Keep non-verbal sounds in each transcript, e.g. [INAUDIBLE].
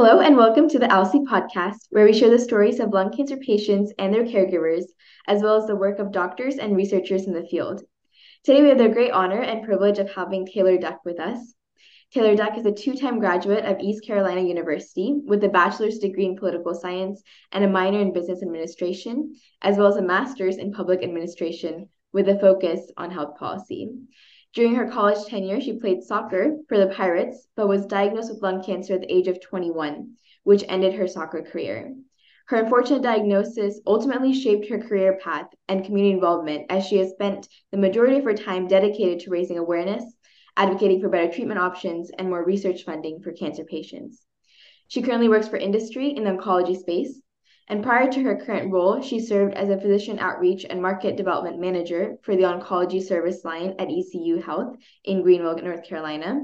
Hello, and welcome to the ALCSI podcast, where we share the stories of lung cancer patients and their caregivers, as well as the work of doctors and researchers in the field. Today, we have the great honor and privilege of having Taylor Duck with us. Taylor Duck is a two time graduate of East Carolina University with a bachelor's degree in political science and a minor in business administration, as well as a master's in public administration with a focus on health policy. During her college tenure, she played soccer for the Pirates, but was diagnosed with lung cancer at the age of 21, which ended her soccer career. Her unfortunate diagnosis ultimately shaped her career path and community involvement as she has spent the majority of her time dedicated to raising awareness, advocating for better treatment options, and more research funding for cancer patients. She currently works for industry in the oncology space, and prior to her current role, she served as a physician outreach and market development manager for the oncology service line at ECU Health in Greenville, North Carolina,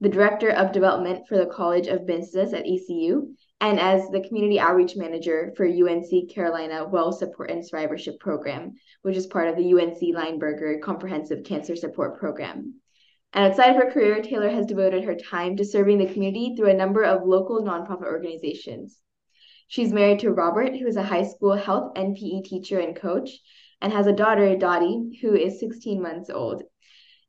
the director of development for the College of Business at ECU, and as the community outreach manager for UNC Carolina Well Support and Survivorship Program, which is part of the UNC Lineberger Comprehensive Cancer Support Program. And outside of her career, Taylor has devoted her time to serving the community through a number of local nonprofit organizations. She's married to Robert, who is a high school health and PE teacher and coach, and has a daughter, Dottie, who is 16 months old.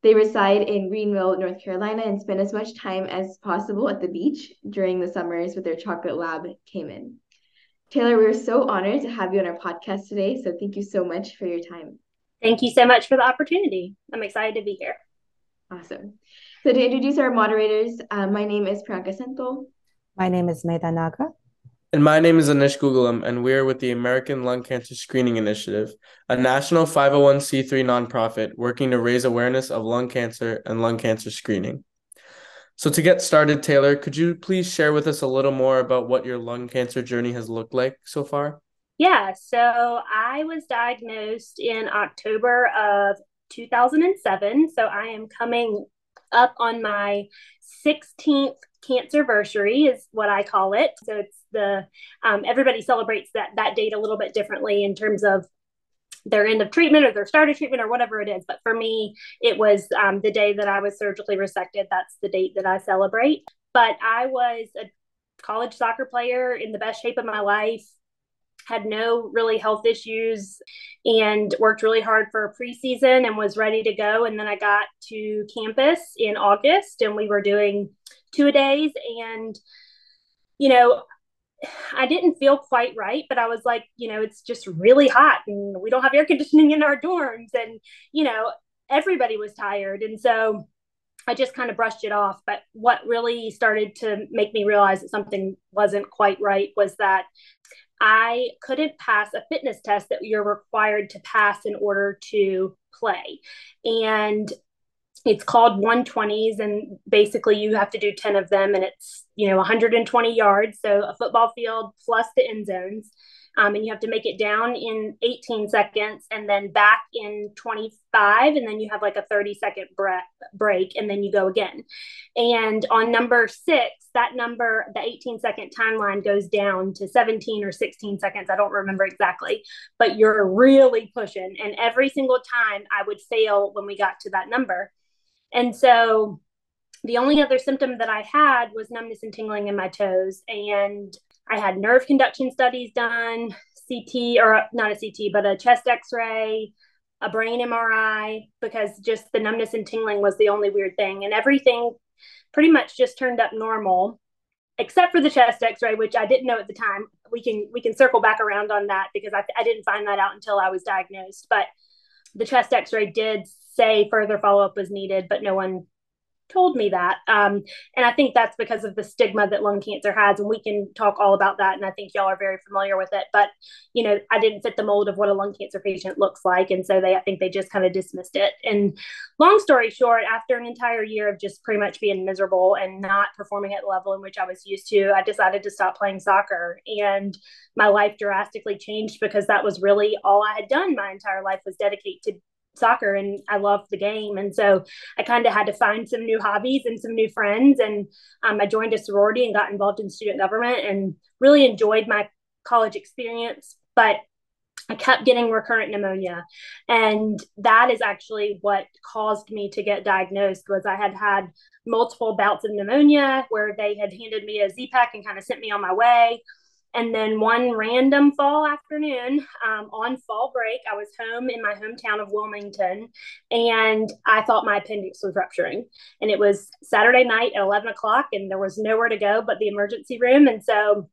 They reside in Greenville, North Carolina, and spend as much time as possible at the beach during the summers with their chocolate lab, Cayman. Taylor, we're so honored to have you on our podcast today. So thank you so much for your time. Thank you so much for the opportunity. I'm excited to be here. Awesome. So to introduce our moderators, uh, my name is Priyanka Senthil. My name is Medha Naga. And my name is Anish Gugalam, and we are with the American Lung Cancer Screening Initiative, a national 501c3 nonprofit working to raise awareness of lung cancer and lung cancer screening. So, to get started, Taylor, could you please share with us a little more about what your lung cancer journey has looked like so far? Yeah, so I was diagnosed in October of 2007. So, I am coming up on my 16th cancer anniversary, is what I call it. So, it's the um, everybody celebrates that that date a little bit differently in terms of their end of treatment or their start of treatment or whatever it is. But for me, it was um, the day that I was surgically resected. That's the date that I celebrate. But I was a college soccer player in the best shape of my life, had no really health issues, and worked really hard for a preseason and was ready to go. And then I got to campus in August and we were doing two a days. And, you know, [SIGHS] I didn't feel quite right, but I was like, you know, it's just really hot and we don't have air conditioning in our dorms. And, you know, everybody was tired. And so I just kind of brushed it off. But what really started to make me realize that something wasn't quite right was that I couldn't pass a fitness test that you're required to pass in order to play. And it's called 120s and basically you have to do 10 of them and it's you know 120 yards so a football field plus the end zones. Um, and you have to make it down in 18 seconds and then back in 25 and then you have like a 30 second break and then you go again. And on number six that number the 18 second timeline goes down to 17 or 16 seconds i don't remember exactly but you're really pushing. And every single time i would fail when we got to that number and so the only other symptom that I had was numbness and tingling in my toes. And I had nerve conduction studies done, CT, or not a CT, but a chest x ray, a brain MRI, because just the numbness and tingling was the only weird thing. And everything pretty much just turned up normal except for the chest x-ray which i didn't know at the time we can we can circle back around on that because I, I didn't find that out until i was diagnosed but the chest x-ray did say further follow up was needed, but no one told me that. Um, and I think that's because of the stigma that lung cancer has. And we can talk all about that. And I think y'all are very familiar with it. But, you know, I didn't fit the mold of what a lung cancer patient looks like. And so they, I think they just kind of dismissed it. And long story short, after an entire year of just pretty much being miserable and not performing at the level in which I was used to, I decided to stop playing soccer. And my life drastically changed because that was really all I had done my entire life was dedicate to soccer and I loved the game. And so I kind of had to find some new hobbies and some new friends. And um, I joined a sorority and got involved in student government and really enjoyed my college experience. But I kept getting recurrent pneumonia. And that is actually what caused me to get diagnosed was I had had multiple bouts of pneumonia where they had handed me a Z-Pak and kind of sent me on my way. And then one random fall afternoon um, on fall break, I was home in my hometown of Wilmington and I thought my appendix was rupturing. And it was Saturday night at 11 o'clock and there was nowhere to go but the emergency room. And so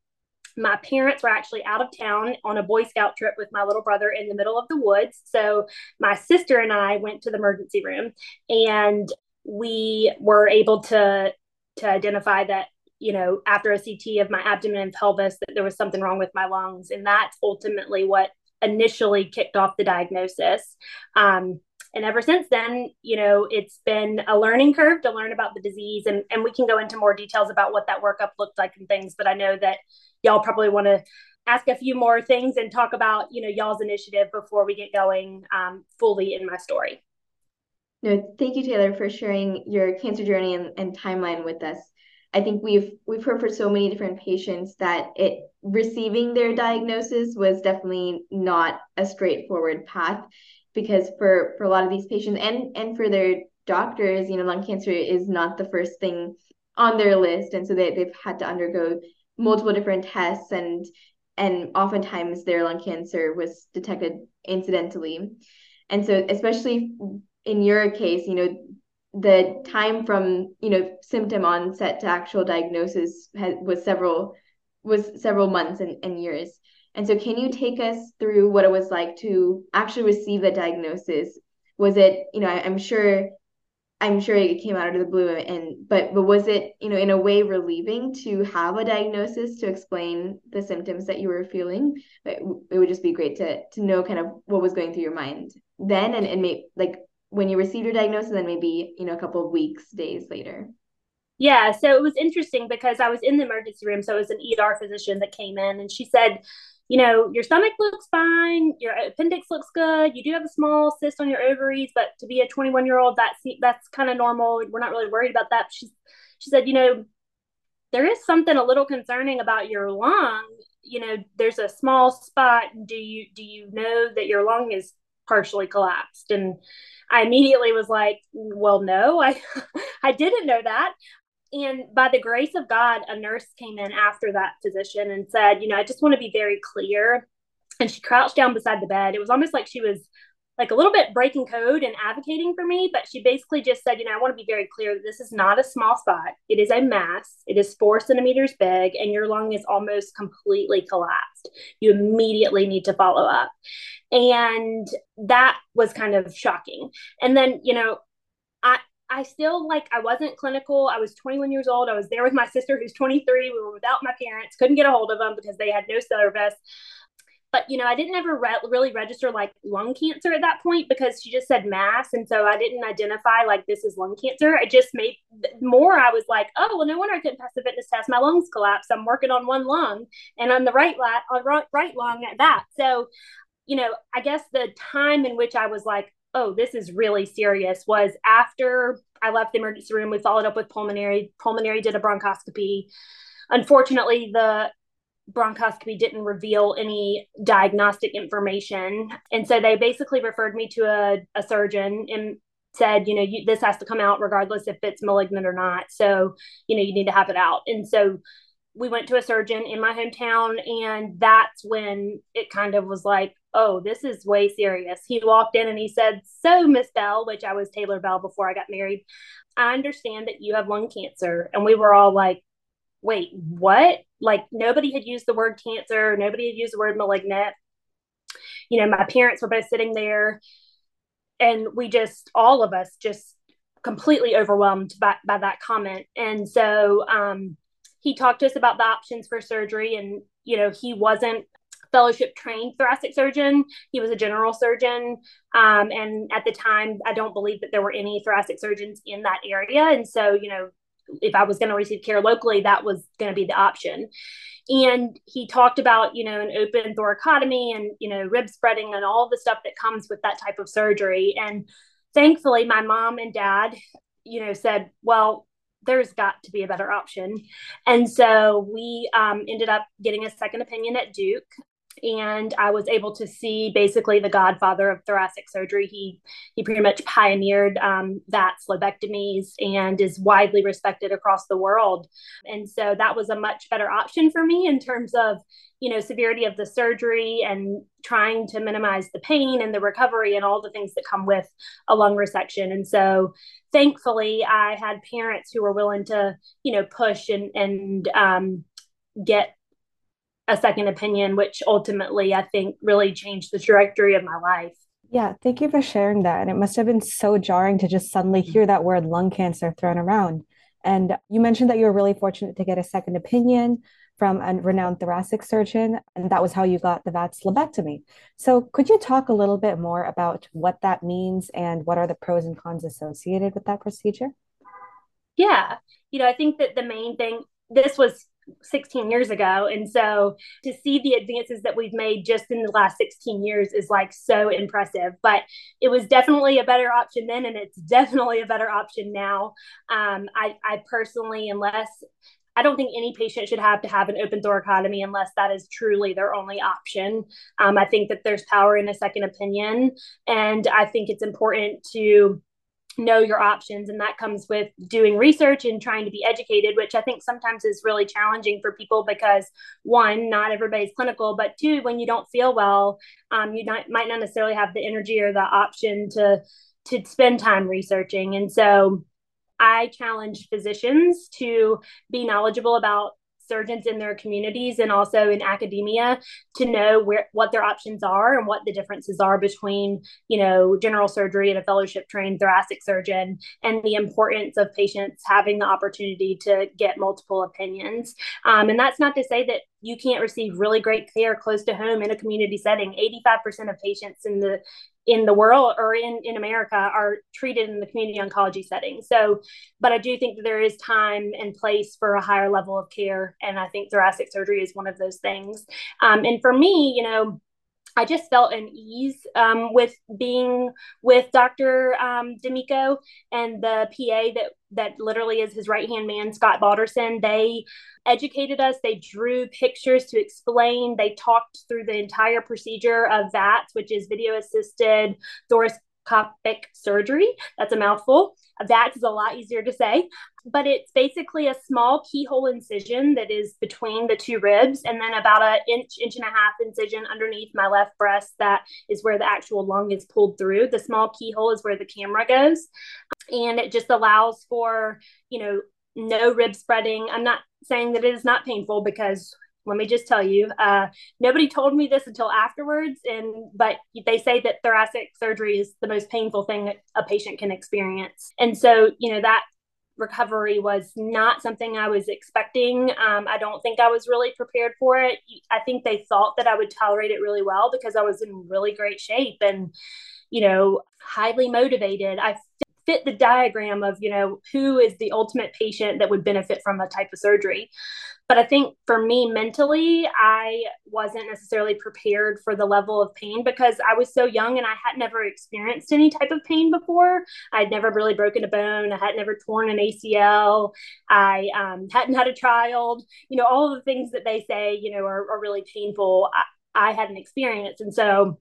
my parents were actually out of town on a Boy Scout trip with my little brother in the middle of the woods. So my sister and I went to the emergency room and we were able to to identify that you know after a CT of my abdomen and pelvis that there was something wrong with my lungs and that's ultimately what initially kicked off the diagnosis. Um, and ever since then, you know, it's been a learning curve to learn about the disease. And, and we can go into more details about what that workup looked like and things. But I know that y'all probably want to ask a few more things and talk about, you know, y'all's initiative before we get going um, fully in my story. No, thank you, Taylor, for sharing your cancer journey and, and timeline with us. I think we've we've heard for so many different patients that it receiving their diagnosis was definitely not a straightforward path because for for a lot of these patients and and for their doctors you know lung cancer is not the first thing on their list. And so they, they've had to undergo multiple different tests and and oftentimes their lung cancer was detected incidentally. And so especially in your case you know the time from you know symptom onset to actual diagnosis was several was several months and, and years and so, can you take us through what it was like to actually receive the diagnosis? Was it, you know, I, am sure, I'm sure it came out of the blue, and but but was it, you know, in a way relieving to have a diagnosis to explain the symptoms that you were feeling? But it would just be great to to know kind of what was going through your mind then, and and maybe like when you received your diagnosis, and then maybe you know a couple of weeks, days later. Yeah, so it was interesting because I was in the emergency room. So it was an ER physician that came in and she said, you know, your stomach looks fine, your appendix looks good, you do have a small cyst on your ovaries, but to be a 21 year old, that's that's kind of normal. We're not really worried about that. She she said, you know, there is something a little concerning about your lung. You know, there's a small spot. Do you do you know that your lung is partially collapsed? And I immediately was like, well, no, I [LAUGHS] I didn't know that and by the grace of God, a nurse came in after that physician and said, You know, I just want to be very clear. And she crouched down beside the bed. It was almost like she was like a little bit breaking code and advocating for me, but she basically just said, You know, I want to be very clear that this is not a small spot. It is a mass, it is four centimeters big, and your lung is almost completely collapsed. You immediately need to follow up. And that was kind of shocking. And then, you know, I, I still like I wasn't clinical. I was 21 years old. I was there with my sister who's 23. We were without my parents. Couldn't get a hold of them because they had no service. But you know, I didn't ever re- really register like lung cancer at that point because she just said mass, and so I didn't identify like this is lung cancer. I just made more. I was like, oh well, no wonder I couldn't pass the fitness test. My lungs collapsed. I'm working on one lung, and on the right on right, right lung at that. So, you know, I guess the time in which I was like, oh, this is really serious was after I left the emergency room. We followed up with pulmonary. Pulmonary did a bronchoscopy. Unfortunately, the bronchoscopy didn't reveal any diagnostic information. And so they basically referred me to a, a surgeon and said, you know, you, this has to come out regardless if it's malignant or not. So, you know, you need to have it out. And so we went to a surgeon in my hometown, and that's when it kind of was like, oh, this is way serious. He walked in and he said, So, Miss Bell, which I was Taylor Bell before I got married, I understand that you have lung cancer. And we were all like, Wait, what? Like, nobody had used the word cancer, nobody had used the word malignant. You know, my parents were both sitting there, and we just, all of us, just completely overwhelmed by, by that comment. And so, um, he talked to us about the options for surgery and you know he wasn't fellowship trained thoracic surgeon. He was a general surgeon. Um, and at the time, I don't believe that there were any thoracic surgeons in that area. And so, you know, if I was going to receive care locally, that was going to be the option. And he talked about, you know, an open thoracotomy and, you know, rib spreading and all the stuff that comes with that type of surgery. And thankfully, my mom and dad, you know, said, well, there's got to be a better option. And so we um, ended up getting a second opinion at Duke and I was able to see basically the godfather of thoracic surgery. He he pretty much pioneered um, that lobectomies and is widely respected across the world. And so that was a much better option for me in terms of you know severity of the surgery and trying to minimize the pain and the recovery and all the things that come with a lung resection. And so thankfully, I had parents who were willing to you know push and and um, get a second opinion, which ultimately I think really changed the trajectory of my life. Yeah, thank you for sharing that. And it must have been so jarring to just suddenly mm-hmm. hear that word lung cancer thrown around. And you mentioned that you were really fortunate to get a second opinion from a renowned thoracic surgeon, and that was how you got the VATS lobectomy. So, could you talk a little bit more about what that means and what are the pros and cons associated with that procedure? Yeah, you know, I think that the main thing, this was 16 years ago. And so to see the advances that we've made just in the last 16 years is like so impressive. But it was definitely a better option then, and it's [LAUGHS] definitely a better option now. Um, I, I personally, unless I don't think any patient should have to have an open thoracotomy unless that is truly their only option. Um, I think that there's power in a second opinion. And I think it's important to know your options and that comes with doing research and trying to be educated which i think sometimes is really challenging for people because one not everybody's clinical but two when you don't feel well um, you not, might not necessarily have the energy or the option to to spend time researching. And so i challenge physicians to be knowledgeable about surgeons in their communities and also in academia to know where what their options are and what the differences are between you know general surgery and a fellowship trained thoracic surgeon and the importance of patients having the opportunity to get multiple opinions. Um, and that's not to say that you can't receive really great care close to home in a community setting. 85% of patients in the in the world or in, in America are treated in the community oncology setting. So, but I do think that there is time and place for a higher level of care. And I think thoracic surgery is one of those things. Um, and for me, you know, I just felt an ease um, with being with Dr. Um, D'Amico and the PA that that literally is his right hand man, Scott Balderson. They educated us. They drew pictures to explain. They talked through the entire procedure of that, which is video assisted thoracoscopic surgery. That's a mouthful. That is a lot easier to say, but it's basically a small keyhole incision that is between the two ribs, and then about an inch, inch and a half incision underneath my left breast. That is where the actual lung is pulled through. The small keyhole is where the camera goes, and it just allows for you know no rib spreading. I'm not saying that it is not painful because let me just tell you uh, nobody told me this until afterwards and but they say that thoracic surgery is the most painful thing a patient can experience. And so you know that recovery was not something i was expecting. Um, i don't think i was really prepared for it. I think they thought that i would tolerate it really well because i was in really great shape and you know highly motivated. I fit the diagram of you know who is the ultimate patient that would benefit from a type of surgery but i think for me mentally i wasn't necessarily prepared for the level of pain because i was so young and i had never experienced any type of pain before. I'd never really broken a bone. I had never torn an acl i um, hadn't had a child. You know all the things that they say you know are, are really painful I, I hadn't experienced. And so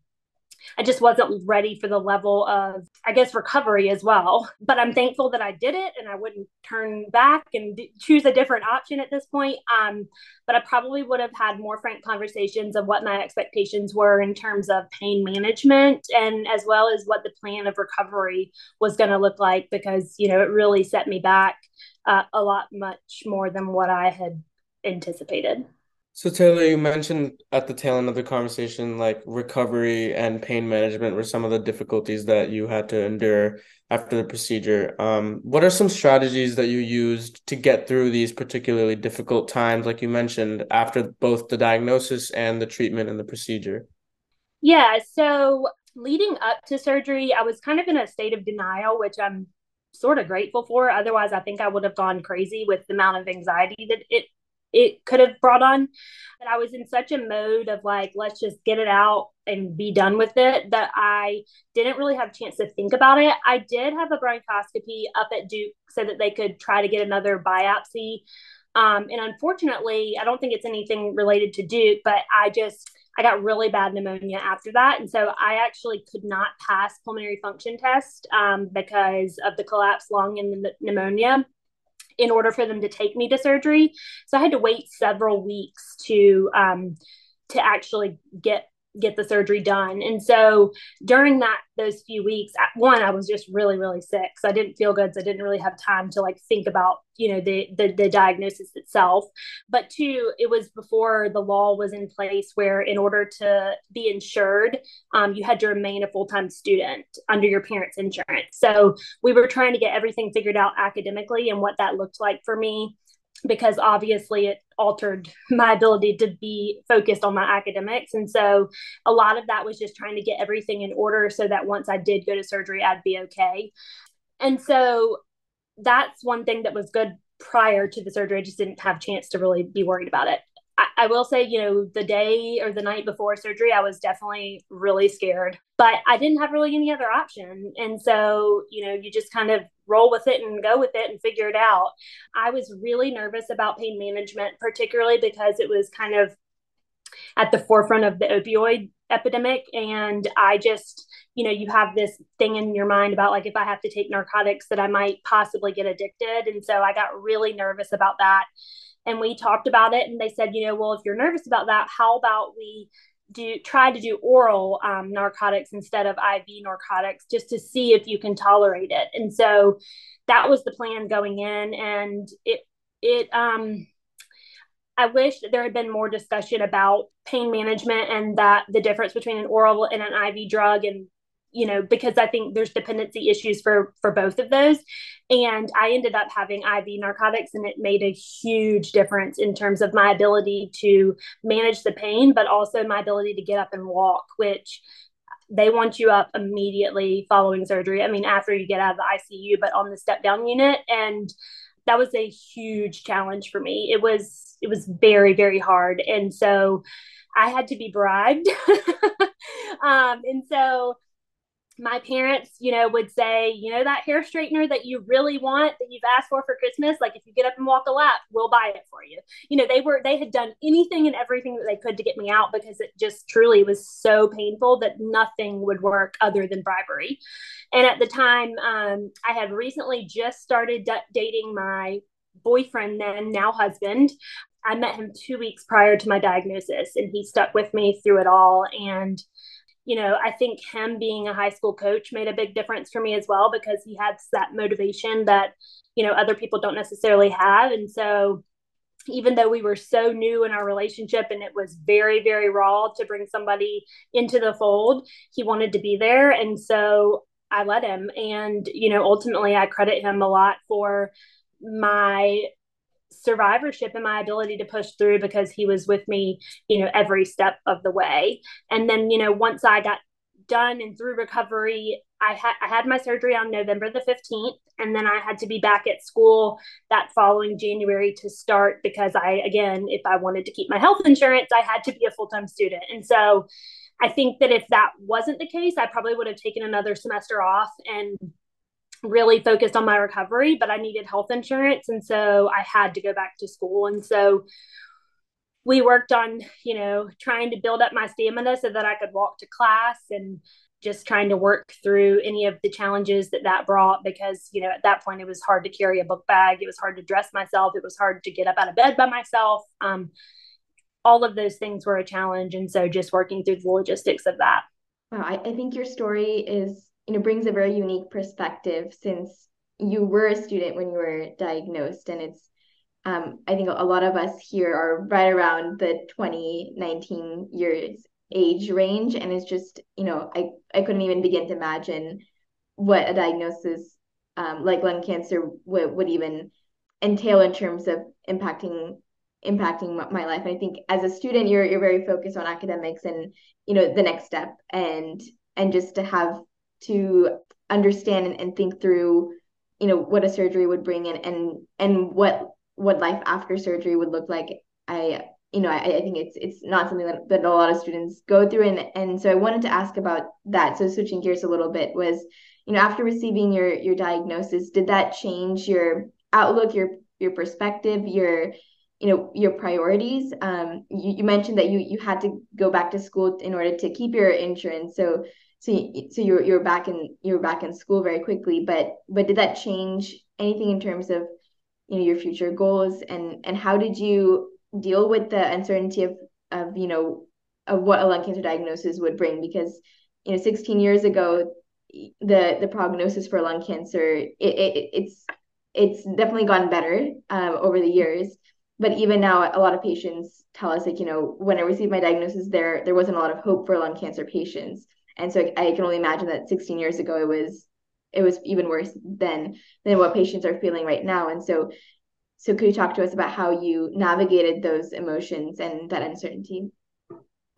I just wasn't ready for the level of, I guess, recovery as well. But I'm thankful that I did it and I wouldn't turn back and d- choose a different option at this point. Um, but I probably would have had more frank conversations of what my expectations were in terms of pain management and as well as what the plan of recovery was going to look like because, you know, it really set me back uh, a lot much more than what I had anticipated. So Taylor, you mentioned at the tail end of the conversation, like recovery and pain management were some of the difficulties that you had to endure after the procedure. Um, what are some strategies that you used to get through these particularly difficult times, like you mentioned, after both the diagnosis and the treatment and the procedure? Yeah, so leading up to surgery, I was kind of in a state of denial, which I'm sort of grateful for. Otherwise, I think I would have gone crazy with the amount of anxiety that it it could have brought on. But I was in such a mode of like, let's just get it out and be done with it that I didn't really have a chance to think about it. I did have a bronchoscopy up at Duke so that they could try to get another biopsy. Um, and unfortunately, I don't think it's anything related to Duke, but I just I got really bad pneumonia after that. And so I actually could not pass pulmonary function test um, because of the collapsed lung and the pneumonia in order for them to take me to surgery. So I had to wait several weeks to um, to actually get get the surgery done. And so during that those few weeks, one I was just really really sick. So I didn't feel good. So I didn't really have time to like think about you know the the, the diagnosis itself. But two, it was before the law was in place where in order to be insured, um, you had to remain a full time student under your parents' insurance. So we were trying to get everything figured out academically and what that looked like for me because obviously it altered [LAUGHS] my ability to be focused on my academics. And so a lot of that was just trying to get everything in order so that once I did go to surgery, I'd be okay. And so that's one thing that was good prior to the surgery. I just didn't have a chance to really be worried about it. I, will say, you know, the day or the night before surgery, I was definitely really scared, but I didn't have really any other option. And so, you know, you just kind of roll with it and go with it and figure it out. I was really nervous about pain management, particularly because it was kind of at the forefront of the opioid epidemic. And I just, you know, you have this thing in your mind about like if I have to take narcotics that I might possibly get addicted. And so I got really nervous about that and we talked about it and they said you know well if you're nervous about that how about we do try to do oral um, narcotics instead of iv narcotics just to see if you can tolerate it. And so that was the plan going in and it it um I wish there had been more discussion about pain management and that the difference between an oral and an IV drug and you know because i think there's dependency issues for for both of those. And i ended up having iv narcotics and it made a huge difference in terms of my ability to manage the pain but also my ability to get up and walk which they want you up immediately following surgery. I mean after you get out of the icu but on the step down unit. And that was a huge challenge for me. It was it was very very hard. And so i had to be bribed. [LAUGHS] Um, and so my parents, you know, would say, you know, that hair straightener that you really want that you've asked for for Christmas, like if you get up and walk a lap, we'll buy it for you. You know, they were, they had done anything and everything that they could to get me out because it just truly was so painful that nothing would work other than bribery. And at the time, um, I had recently just started d- dating my boyfriend, then now husband. I met him two weeks prior to my diagnosis, and he stuck with me through it all. And you know, I think him being a high school coach made a big difference for me as well because he has that motivation that, you know, other people don't necessarily have. And so, even though we were so new in our relationship and it was very, very raw to bring somebody into the fold, he wanted to be there. And so I let him. And, you know, ultimately I credit him a lot for my survivorship and my ability to push through because he was with me, you know, every step of the way. And then, you know, once I got done and through recovery, I had I had my surgery on November the 15th and then I had to be back at school that following January to start because I again, if I wanted to keep my health insurance, I had to be a full-time student. And so I think that if that wasn't the case, I probably would have taken another semester off and really focused on my recovery, but I needed health insurance. And so I had to go back to school. And so we worked on, you know, trying to build up my stamina so that I could walk to class and just trying to work through any of the challenges that that brought because, you know, at that point it was hard to carry a book bag. It was hard to dress myself. It was hard to get up out of bed by myself. Um, all of those things were a challenge. And so just working through the logistics of that. Wow, I, I think your story is you know brings a very unique perspective since you were a student when you were diagnosed and it's um, i think a lot of us here are right around the 2019 years age range and it's just you know i i couldn't even begin to imagine what a diagnosis um, like lung cancer would, would even entail in terms of impacting impacting my life. And I think as a student, you're you're very focused on academics and you know the next step and and just to have to understand and, and think through you know what a surgery would bring in and and what what life after surgery would look like i you know i, I think it's it's not something that, that a lot of students go through and and so i wanted to ask about that so switching gears a little bit was you know after receiving your your diagnosis did that change your outlook your your perspective your you know your priorities. Um, you, you mentioned that you you had to go back to school in order to keep your insurance. So so you, so you're you're back in you're back in school very quickly. But but did that change anything in terms of you know your future goals? And and how did you deal with the uncertainty of of you know of what a lung cancer diagnosis would bring? Because you know 16 years ago the the prognosis for lung cancer it, it it's it's definitely gotten better um, over the years. But even now a lot of patients tell us like you know when i received my diagnosis there there wasn't a lot of hope for lung cancer patients and so i can only imagine that 16 years ago it was it was even worse than than what patients are feeling right now. And so so could you talk to us about how you navigated those emotions and that uncertainty?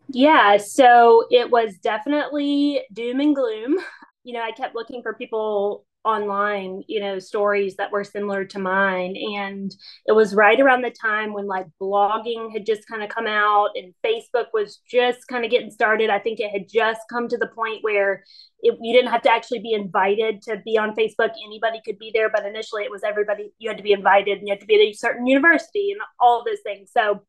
Yeah so it was definitely doom and gloom. You know i kept looking for people online, you know, stories that were similar to mine. And it was right around the time when like blogging had just kind of come out and Facebook was just kind of getting started. I think it had just come to the point where it, you didn't have to actually be invited to be on Facebook. Anybody could be there, but initially it was everybody, you had to be invited and you had to be at a certain university and all those things. So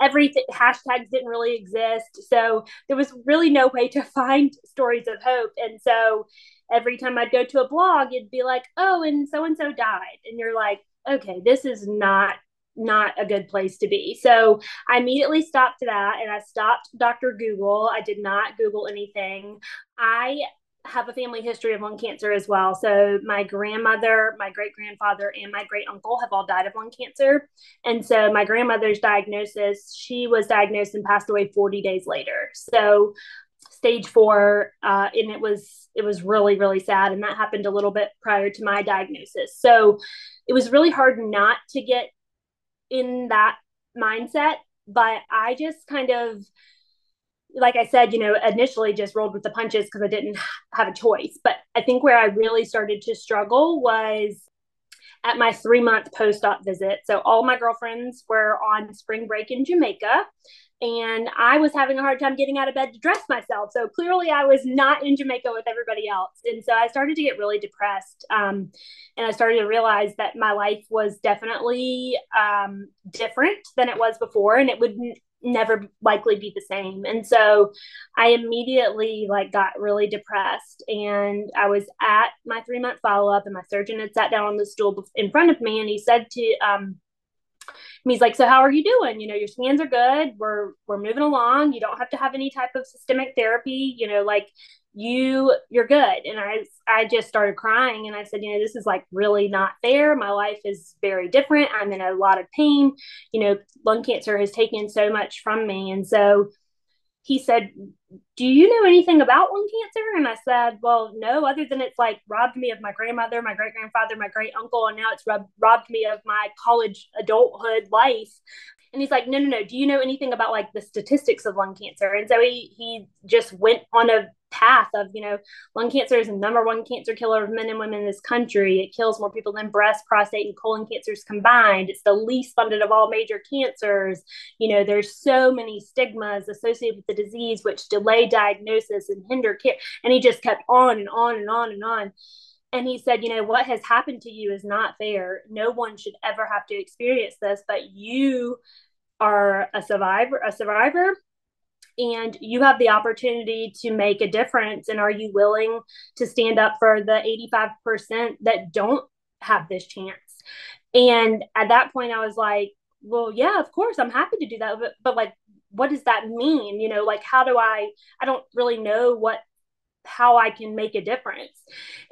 everything hashtags didn't really exist so there was really no way to [LAUGHS] find stories of hope and so every time I'd go to a blog, it'd be like, oh, and so and so died. And you're like, okay, this is not not a good place to be. So I immediately stopped that and I stopped Dr. Google. I did not Google anything. I have a family history of lung cancer as well. So my grandmother, my great grandfather, and my great uncle have all died of lung cancer. And so my grandmother's diagnosis, she was diagnosed and passed away 40 days later. So stage four, uh, and it was it was really really sad, and that happened a little bit prior to my diagnosis. So it was really hard not to get in that mindset, but I just kind of like I said, you know, initially just rolled with the punches because I didn't have a choice. But I think where I really started to struggle was at my three month post op visit. So all my girlfriends were on spring break in Jamaica and I was having a hard time getting out of bed to dress myself. So clearly, I was not in Jamaica with everybody else. And so I started to get really depressed. Um, and I started to realize that my life was definitely um, different than it was before, and it would n- never likely be the same. And so I immediately like got really depressed. And I was at my three month follow up, and my surgeon had sat down on the stool in front of me, and he said to um, he's like, so how are you doing? You know, your scans are good. We're we're moving along. You don't have to have any type of systemic therapy. You know, like you you're good. And I I just started crying and I said, you know, this is like really not fair. My life is very different. I'm in a lot of pain. You know, lung cancer has taken so much from me, and so he said, Do you know anything about lung cancer? And I said, Well, no, other than it's like robbed me of my grandmother, my great grandfather, my great uncle, and now it's robbed, robbed me of my college adulthood life. And he's like, No, no, no. Do you know anything about like the statistics of lung cancer? And so he he just went on a path of you know lung cancer is the number one cancer killer of men and women in this country. It kills more people than breast prostate and colon cancers combined. It's the least funded of all major cancers. You know there's so many stigmas associated with the disease which delay diagnosis and hinder care. And he just kept on and on and on and on. And he said, you know, what has happened to you is not fair. No one should ever have to experience this, but you are a survivor, a survivor and you have the opportunity to make a difference. And are you willing to stand up for the 85% that don't have this chance? And at that point i was like well yeah of course i'm happy to do that. But, but like what does that mean? You know like how do i i don't really know what how I can make a difference.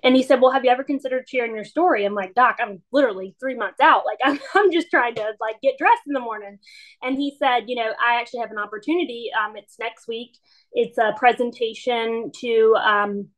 And he said, Well, have you ever considered sharing your story? I'm like, Doc, I'm literally three months out. Like [LAUGHS] I'm, I'm just trying to like get dressed in the morning. And he said, you know, I actually have an opportunity. Um, it's next week. It's a presentation to um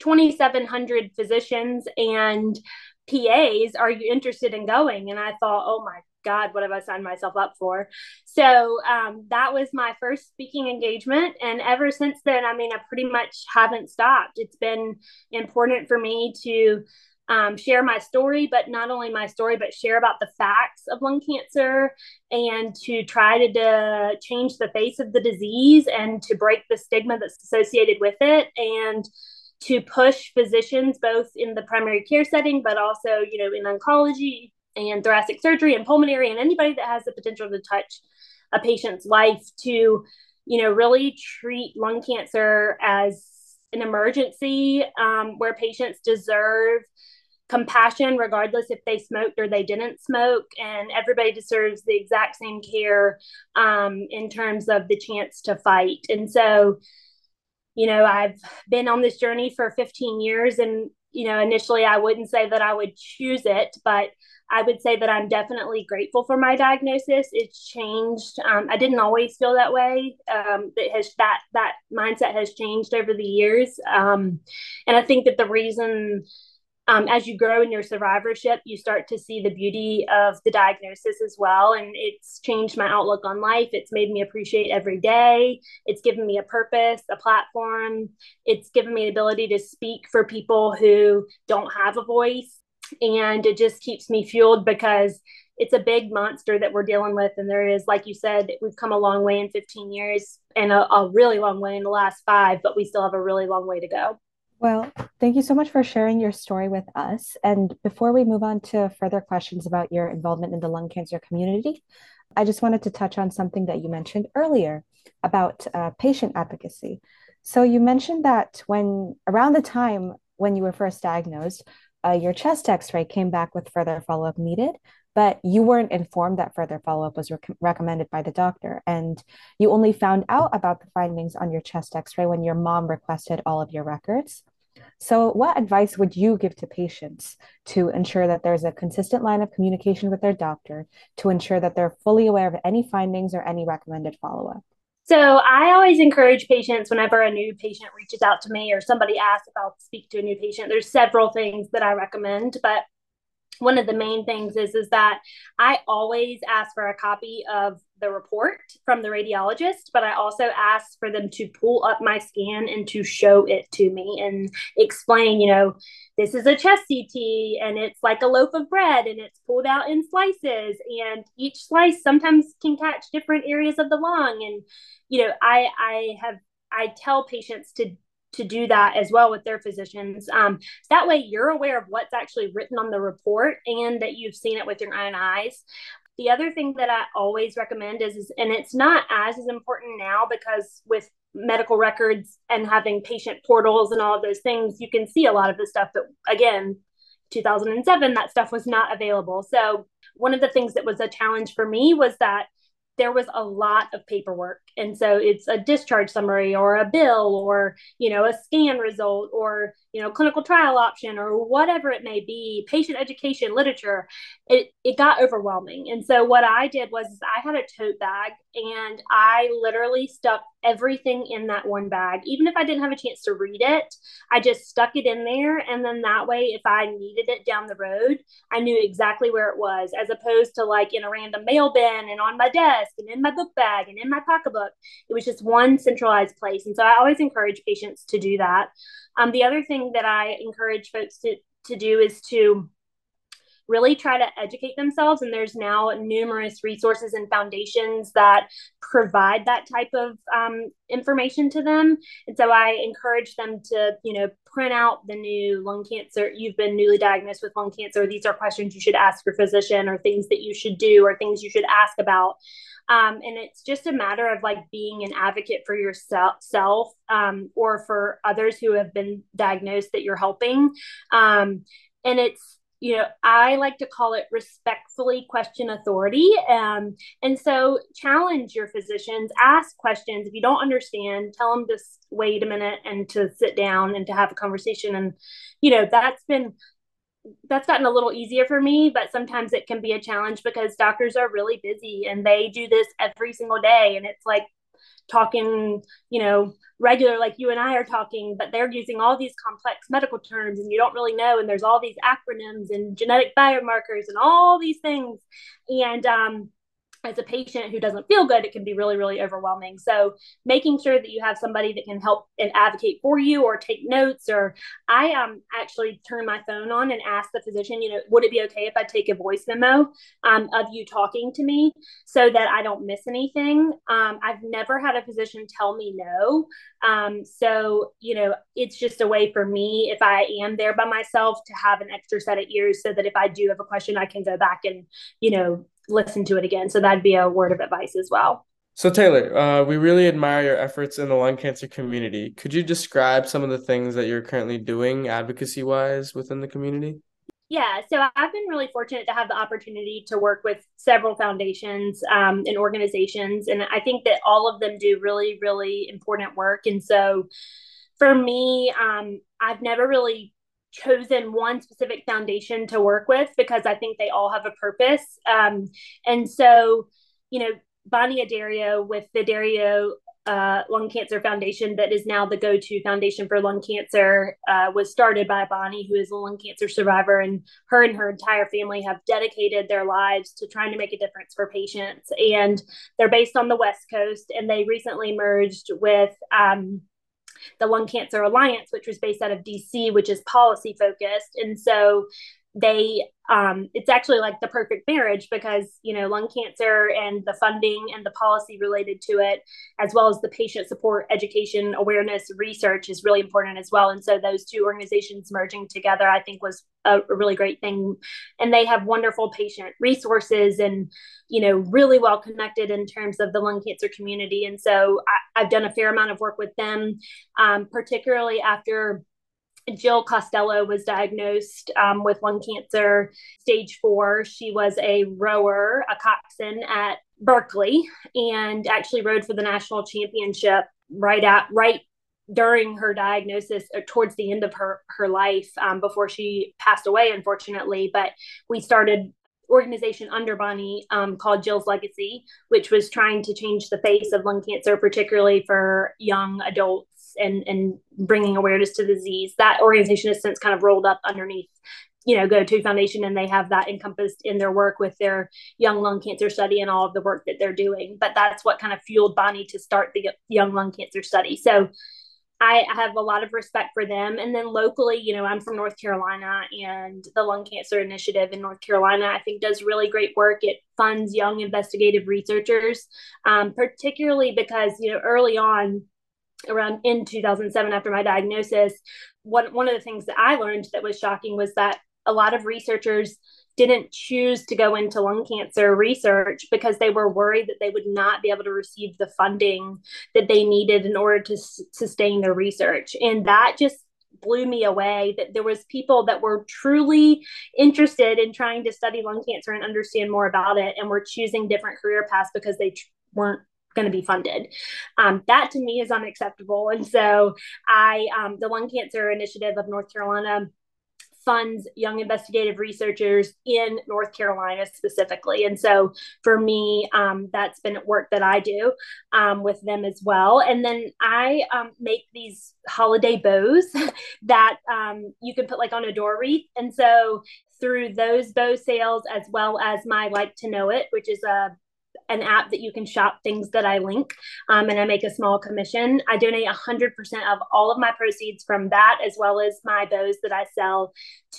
2,700 physicians and PAs. Are you interested in going? And I thought, oh my God, what have I signed myself up for? So um, that was my first speaking engagement. And ever since then, I mean, I pretty much haven't stopped. It's been important for me to um, share my story, but not only my story, but share about the facts of lung cancer and to try to, to change the face of the disease and to break the stigma that's associated with it. And to push physicians both in the primary care setting but also you know in oncology and thoracic surgery and pulmonary and anybody that has the potential to touch a patient's life to you know really treat lung cancer as an emergency um, where patients deserve compassion regardless if they smoked or they didn't smoke and everybody deserves the exact same care um, in terms of the chance to fight. And so you know i've been on this journey for 15 years and you know initially i wouldn't say that i would choose it but i would say that i'm definitely grateful for my diagnosis. It's changed um, i didn't always feel that way um, that has that that mindset has changed over the years um, and i think that the reason um, as you grow in your survivorship, you start to see the beauty of the diagnosis as well. And it's changed my outlook on life. It's made me appreciate every day. It's given me a purpose, a platform. It's given me the ability to speak for people who don't have a voice. And it just keeps me fueled because it's a big monster that we're dealing with. And there is, like you said, we've come a long way in 15 years and a, a really long way in the last five, but we still have a really long way to go. Well, thank you so much for sharing your story with us. And before we move on to further questions about your involvement in the lung cancer community, I just wanted to touch on something that you mentioned earlier about uh, patient advocacy. So you mentioned that when around the time when you were first diagnosed, uh, your chest X-ray came back with further follow-up needed, but you weren't informed that further follow-up was rec- recommended by the doctor, and you only found out about the findings on your chest X-ray when your mom requested all of your records. So, what advice would you give to patients to ensure that there's a consistent line of communication with their doctor to ensure that they're fully aware of any findings or any recommended follow up? So, I always encourage patients whenever a new patient reaches out to me or somebody asks if I'll speak to a new patient, there's several things that I recommend, but one of the main things is is that I always ask for a copy of the report from the radiologist, but I also ask for them to pull up my scan and to show it to me and explain, you know, this is a chest CT and it's like a loaf of bread and it's pulled out in slices. And each slice sometimes can catch different areas of the lung. And you know, I I have I tell patients to to do that as well with their physicians. Um, that way, you're aware of what's actually written on the report and that you've seen it with your own eyes. The other thing that I always recommend is, is and it's not as as important now because with medical records and having patient portals and all of those things, you can see a lot of the stuff. But again, 2007, that stuff was not available. So one of the things that was a challenge for me was that there was a lot of paperwork. And so it's a discharge summary or a bill or you know a scan result or you know clinical trial option or whatever it may be patient education literature. It, it got overwhelming. And so what i did was i had a tote bag and i literally stuck everything in that one bag. Even if i didn't have a chance to read it i just stuck it in there. And then that way if i needed it down the road i knew exactly where it was as opposed to like in a random mail bin and on my desk and in my book bag and in my pocketbook it was just one centralized place and so i always encourage patients to do that um, the other thing that I encourage folks to, to do is to really try to educate themselves. And there's now numerous resources and foundations that provide that type of um, information to them. And so I encourage them to, you know, print out the new lung cancer. You've been newly diagnosed with lung cancer. These are questions you should ask your physician, or things that you should do, or things you should ask about. Um, and it's just a matter of like being an advocate for yourself um, or for others who have been diagnosed that you're helping. Um, and it's, you know, I like to call it respectfully question authority. Um, and so challenge your physicians, ask questions. If you don't understand, tell them to wait a minute and to sit down and to have a conversation. And, you know, that's been that's gotten a little easier for me, but sometimes it can be a challenge because doctors are really busy and they do this every single day. And it's like talking, you know, regular, like you and I are talking, but they're using all these complex medical terms and you don't really know. And there's all these acronyms and genetic biomarkers and all these things. And, um, as a patient who doesn't feel good, it can be really, really overwhelming. So making sure that you have somebody that can help and advocate for you or take notes or I um actually turn my phone on and ask the physician, you know, would it be okay if I take a voice memo um, of you talking to me so that I don't miss anything? Um, I've never had a physician tell me no. Um, so, you know, it's just a way for me, if I am there by myself, to have an extra set of ears so that if I do have a question, I can go back and, you know, listen to it again. So that'd be a word of advice as well. So, Taylor, uh, we really admire your efforts in the lung cancer community. Could you describe some of the things that you're currently doing advocacy wise within the community? Yeah, so I've been really fortunate to have the opportunity to work with several foundations um, and organizations. And I think that all of them do really, really important work. And so for me, um, I've never really chosen one specific foundation to work with because I think they all have a purpose. Um, and so, you know, Bonnie Addario with the Addario uh, Lung Cancer Foundation, that is now the GO2 Foundation for lung cancer, uh, was started by Bonnie, who is a lung cancer survivor. And her and her entire family have dedicated their lives to trying to make a difference for patients. And they're based on the West Coast, and they recently merged with um, the Lung Cancer Alliance, which was based out of DC, which is policy focused. And so they um, it's actually like the perfect marriage because you know lung cancer and the funding and the policy related to it as well as the patient support education awareness research is really important as well. And so those two organizations merging together i think was a, really great thing. And they have wonderful patient resources and you know really well connected in terms of the lung cancer community. And so I, have done a fair amount of work with them um, particularly after Jill Costello was diagnosed um, with lung cancer stage four. She was a rower, a coxswain at Berkeley, and actually rowed for the national championship right at right during her diagnosis or towards the end of her her life um, before she passed away unfortunately but we started organization under bonnie um, called jill's legacy which was trying to change the face of lung cancer particularly for young adults and and bringing awareness to the disease. That organization has since kind of rolled up underneath you know GO2 Foundation and they have that encompassed in their work with their young lung cancer study and all of the work that they're doing but that's what kind of fueled bonnie to start the young lung cancer study so I have a lot of respect for them. And then locally, you know, I'm from North Carolina and the Lung Cancer Initiative in North Carolina, I think does really great work. It funds young investigative researchers, um, particularly because, you know, early on, around in 2007 after my diagnosis one, one of the things that i learned that was shocking was that a lot of researchers didn't choose to go into lung cancer research because they were worried that they would not be able to receive the funding that they needed in order to s- sustain their research. And that just blew me away that there was people that were truly interested in trying to study lung cancer and understand more about it and were choosing different career paths because they tr- weren't going to be funded. Um, that to me is unacceptable. And so I, um, the Lung Cancer Initiative of North Carolina funds young investigative researchers in North Carolina specifically. And so for me, um, that's been work that I do um, with them as well. And then I um, make these holiday bows [LAUGHS] that um, you can put like on a door wreath. And so through those bow sales, as well as my Like to Know It, which is a an app that you can shop things that I link, um, and I make a small commission. I donate 100% of all of my proceeds from that, as well as my bows that I sell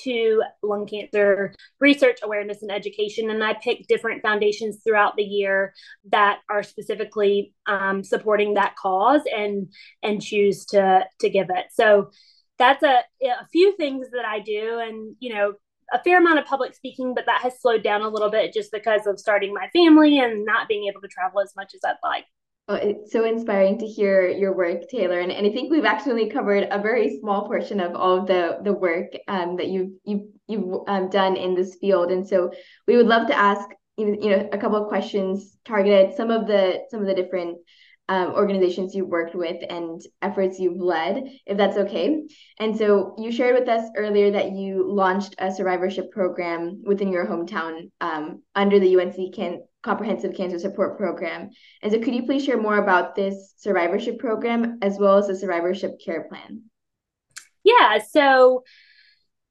to lung cancer research, awareness, and education. And I pick different foundations throughout the year that are specifically um, supporting that cause and and choose to to give it. So that's a, a few things that I do, and you know a fair amount of public speaking, but that has slowed down a little bit just because of starting my family and not being able to travel as much as I'd like. Oh, it's so inspiring to hear your work, Taylor. And, and I think we've actually covered a very small portion of all of the, the work um, that you've, you've, you've um, done in this field. And so we would love to ask you know a couple of questions targeted some of the some of the different um, organizations you've worked with and efforts you've led, if that's okay. And so you shared with us earlier that you launched a survivorship program within your hometown um, under the UNC Can- Comprehensive Cancer Support Program. And so could you please share more about this survivorship program as well as the survivorship care plan? Yeah, so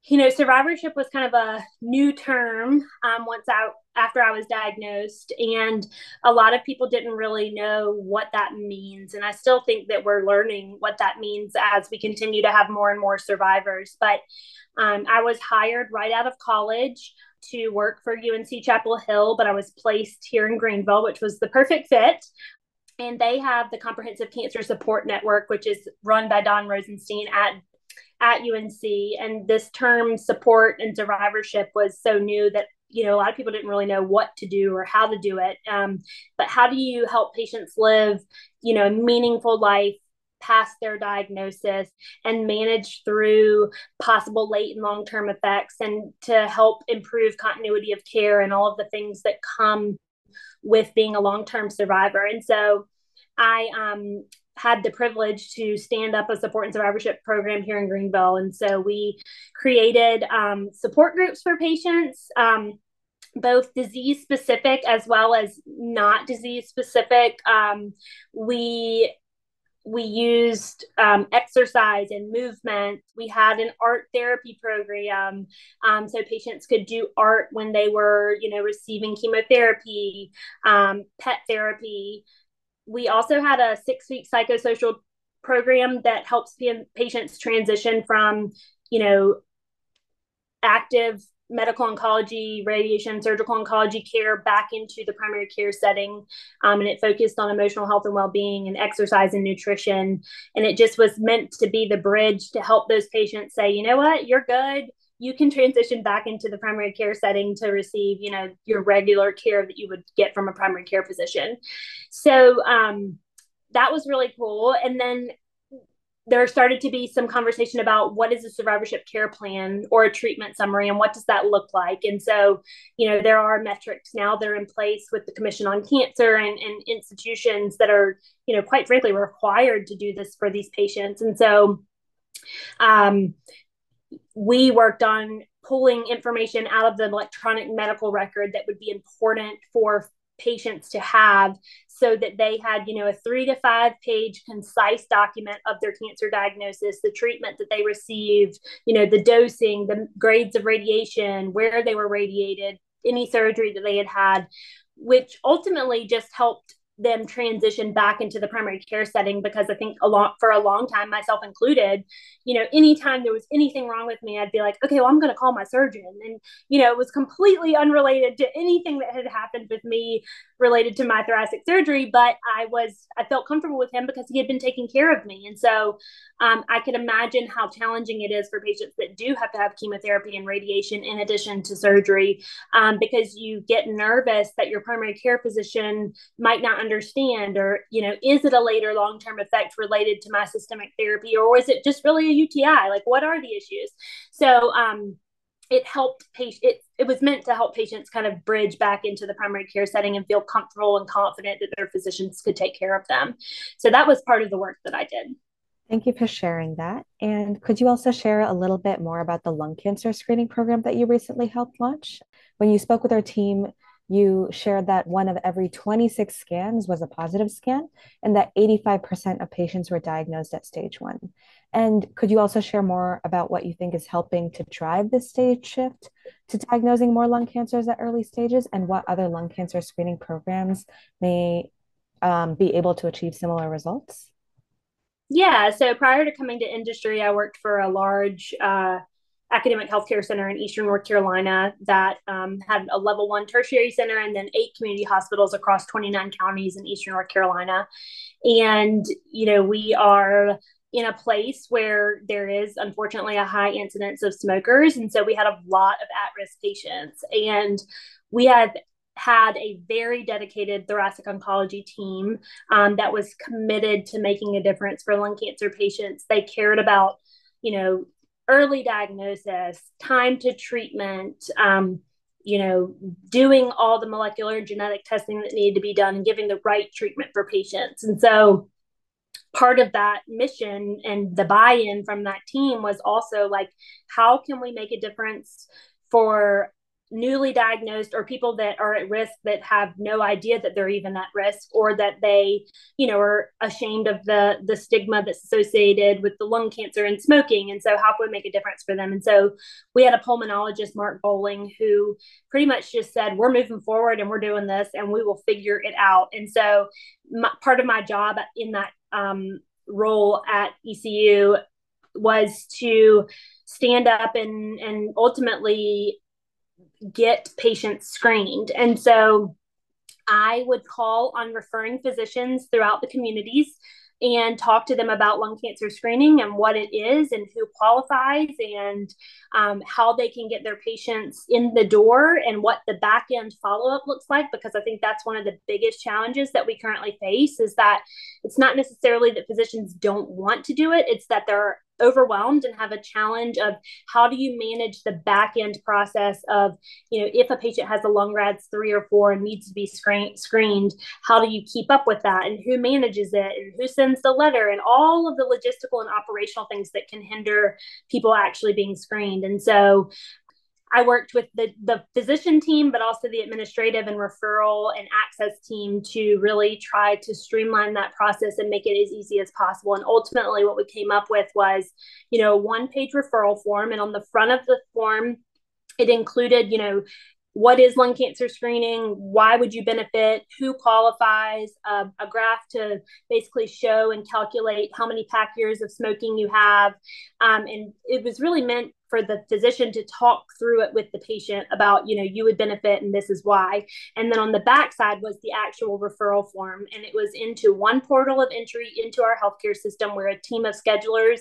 you know, survivorship was kind of a new term um, once I after I was diagnosed, and a lot of people didn't really know what that means. And I still think that we're learning what that means as we continue to have more and more survivors. But um, I was hired right out of college to work for UNC Chapel Hill, but I was placed here in Greenville, which was the perfect fit. And they have the Comprehensive Cancer Support Network, which is run by Don Rosenstein at at UNC. And this term support and survivorship was so new that you know a lot of people didn't really know what to do or how to do it. Um, but how do you help patients live, you know, a meaningful life past their diagnosis and manage through possible late and long term effects and to help improve continuity of care and all of the things that come with being a long term survivor. And so I um, had the privilege to stand up a support and survivorship program here in Greenville. And so we created um, support groups for patients, um, both disease specific as well as not disease specific. Um, we we used um, exercise and movement. We had an art therapy program, um, so patients could do art when they were, you know, receiving chemotherapy, um, pet therapy we also had a six week psychosocial program that helps patients transition from, you know, active medical oncology, radiation, surgical oncology care back into the primary care setting. Um, and it focused on emotional health and well being and exercise and nutrition. And it just was meant to be the bridge to help those patients say, you know what, you're good you can transition back into the primary care setting to receive you know your regular care that you would get from a primary care physician. So um, that was really cool. And then there started to be some conversation about what is a survivorship care plan or a treatment summary and what does that look like? And so you know there are metrics now that are in place with the commission on cancer and, and institutions that are you know quite frankly required to do this for these patients. And so um, we worked on pulling information out of the electronic medical record that would be important for patients to have so that they had you know a three to five page concise document of their cancer diagnosis the treatment that they received you know the dosing the grades of radiation where they were radiated any surgery that they had had which ultimately just helped them transition back into the primary care setting because I think a lot for a long time, myself included, you know, anytime there was anything wrong with me, I'd be like, okay, well, I'm going to call my surgeon. And, you know, it was completely unrelated to anything that had happened with me related to my thoracic surgery. But I was, I felt comfortable with him because he had been taking care of me. And so um, I can imagine how challenging it is for patients that do have to have chemotherapy and radiation in addition to surgery um, because you get nervous that your primary care physician might not understand or you know is it a later long-term effect related to my systemic therapy or is it just really a uti like what are the issues so um it helped patient it, it was meant to help patients kind of bridge back into the primary care setting and feel comfortable and confident that their physicians could take care of them so that was part of the work that i did Thank you for sharing that. And could you also share a little bit more about the lung cancer screening program that you recently helped launch? When you spoke with our team, you shared that one of every 26 scans was a positive scan and that 85% of patients were diagnosed at stage one. And could you also share more about what you think is helping to drive this stage shift to diagnosing more lung cancers at early stages and what other lung cancer screening programs may um, be able to achieve similar results? Yeah, so prior to coming to industry, I worked for a large uh, academic healthcare center in Eastern North Carolina that um, had a level one tertiary center and then eight community hospitals across 29 counties in Eastern North Carolina. And, you know, we are in a place where there is unfortunately a high incidence of smokers. And so we had a lot of at risk patients. And we have had a very dedicated thoracic oncology team um, that was committed to making a difference for lung cancer patients. They cared about, you know, early diagnosis, time to treatment, um, you know, doing all the molecular and genetic testing that needed to be done and giving the right treatment for patients. And so part of that mission and the buy-in from that team was also like how can we make a difference for newly diagnosed or people that are at risk that have no idea that they're even at risk or that they you know are ashamed of the the stigma that's associated with the lung cancer and smoking. And so how can we make a difference for them? And so we had a pulmonologist mark bowling who pretty much just said we're moving forward and we're doing this and we will figure it out. And so my, part of my job in that um, role at ecu was to stand up and and ultimately get patients screened. And so I would call on referring physicians throughout the communities and talk to them about lung cancer screening and what it is and who qualifies and um, how they can get their patients in the door and what the back end follow up looks like. Because I think that's one of the biggest challenges that we currently face is that it's not necessarily that physicians don't want to do it, it's that they're overwhelmed and have a challenge of how do you manage the back end process of you know if a patient has a lung rads three or four and needs to be screen- screened how do you keep up with that and who manages it and who sends the letter and all of the logistical and operational things that can hinder people actually being screened. And so I worked with the, the physician team, but also the administrative and referral and access team to really try to streamline that process and make it as easy as possible. And ultimately, what we came up with was, you know, one page referral form. And on the front of the form, it included, you know, what is lung cancer screening why would you benefit who qualifies uh, a graph to basically show and calculate how many pack years of smoking you have um, and it was really meant for the physician to talk through it with the patient about you know you would benefit and this is why. And then on the back side was the actual referral form and it was into one portal of entry into our healthcare system where a team of schedulers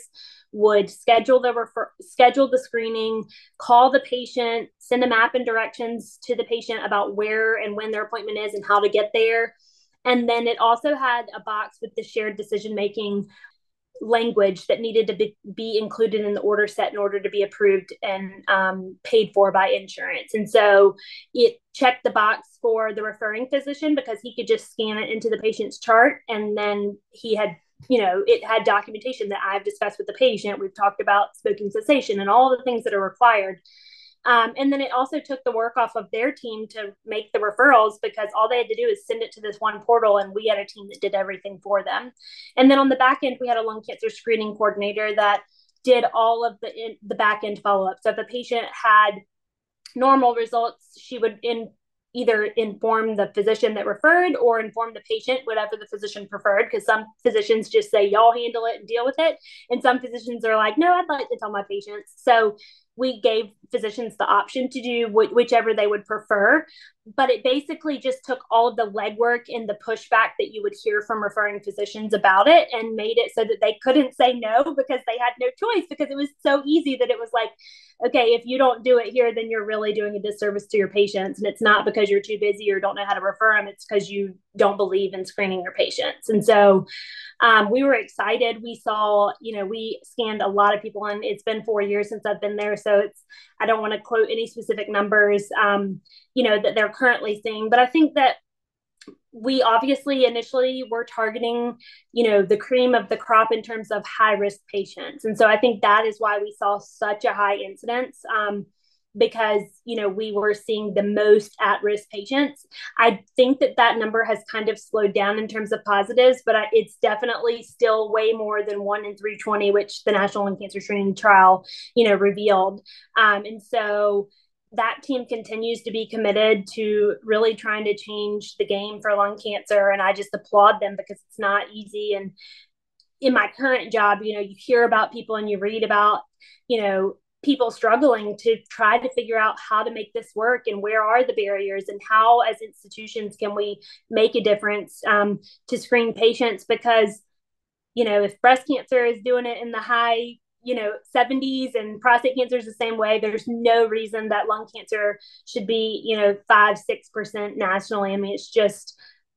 would schedule the refer- schedule the screening call the patient send a map and directions to the patient about where and when their appointment is and how to get there. And then it also had a box with the shared decision making language that needed to be, be, included in the order set in order to be approved and um, paid for by insurance. And so it checked the box for the referring physician because he could just scan it into the patient's chart and then he had you know it had documentation that i've discussed with the patient we've talked about smoking cessation and all the things that are required um, and then it also took the work off of their team to make the referrals because all they had to do is send it to this one portal, and we had a team that did everything for them. And then on the back end, we had a lung cancer screening coordinator that did all of the in, the back end follow up. So if a patient had normal results, she would in either inform the physician that referred or inform the patient, whatever the physician preferred. Because some physicians just say, y'all handle it and deal with it. And some physicians are like, no, I'd like to tell my patients. So we gave physicians the option to do wh- whichever they would prefer. But it basically just took all of the legwork and the pushback that you would hear from referring physicians about it and made it so that they couldn't say no because they had no choice because it was so easy that it was like, okay, if you don't do it here, then you're really doing a disservice to your patients. And it's not because you're too busy or don't know how to refer them, it's because you don't believe in screening your patients. And so um, we were excited. We saw, you know, we scanned a lot of people, and it's been four years since I've been there. So it's, I don't want to quote any specific numbers, um, you know, that they're currently seeing, but I think that we obviously initially were targeting you know the cream of the crop in terms of high risk patients and so i think that is why we saw such a high incidence um, because you know we were seeing the most at risk patients. I think that that number has kind of slowed down in terms of positives but it's definitely still way more than 1 in 320 which the national lung cancer screening trial you know revealed. Um, and so that team continues to be committed to really trying to change the game for lung cancer and i just applaud them because it's not easy. And in my current job you know you hear about people and you read about you know people struggling to try to figure out how to make this work and where are the barriers and how as institutions can we make a difference um, to screen patients? Because you know if breast cancer is doing it in the high you know 70s and prostate cancer is the same way there's no reason that lung cancer should be you know 5 6% nationally. I mean it's just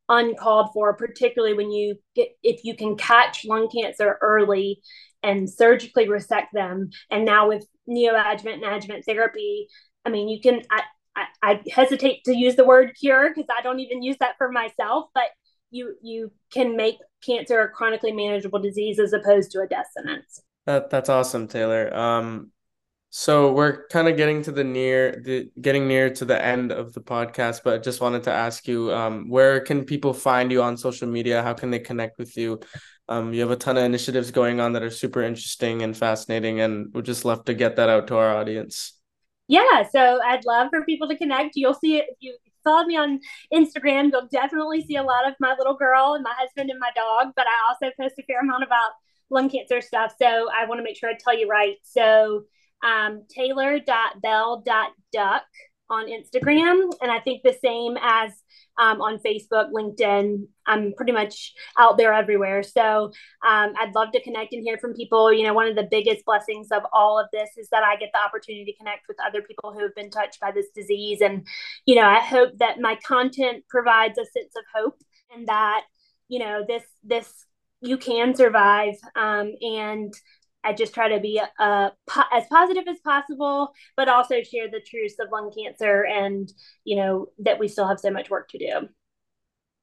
uncalled for particularly when you get if you can catch lung cancer early and surgically resect them. And now with neoadjuvant and adjuvant therapy, I mean, you can, I, I, I hesitate to use the word cure because I don't even use that for myself, but you, you can make cancer a chronically manageable disease as opposed to a death sentence. That, that's awesome, Taylor. Um, So we're kind of getting to the near the getting near to the end of the podcast, but just wanted to ask you, um, where can people find you on social media? How can they connect with you? Um, you have a ton of initiatives going on that are super interesting and fascinating, and we'd just love to get that out to our audience. Yeah, so I'd love for people to connect. You'll see it if you follow me on Instagram. You'll definitely see a lot of my little girl and my husband and my dog, but I also post a fair amount about lung cancer stuff. So I want to make sure I tell you right. So um, taylor.bell.duck on Instagram. And I think the same as um, on Facebook, LinkedIn. I'm pretty much out there everywhere. So um, I'd love to connect and hear from people. You know, one of the biggest blessings of all of this is that I get the opportunity to connect with other people who have been touched by this disease. And, you know, I hope that my content provides a sense of hope and that, you know, this, this, you can survive um, and I just try to be uh, po- as positive as possible, but also share the truths of lung cancer and, you know, that we still have so much work to do.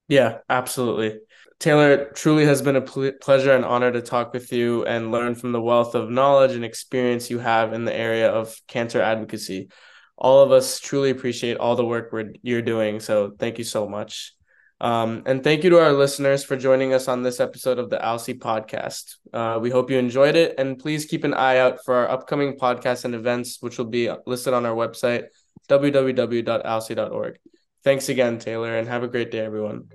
Yeah, absolutely. Taylor, truly has been a pl- pleasure and honor to talk with you and learn from the wealth of knowledge and experience you have in the area of cancer advocacy. All of us truly appreciate all the work you're doing. So thank you so much. Um, and thank you to our listeners for joining us on this episode of the ALCSI podcast. Uh, we hope you enjoyed it, and please keep an eye out for our upcoming podcasts and events, which will be listed on our website, www.alcsi.org. Thanks again, Taylor, and have a great day, everyone.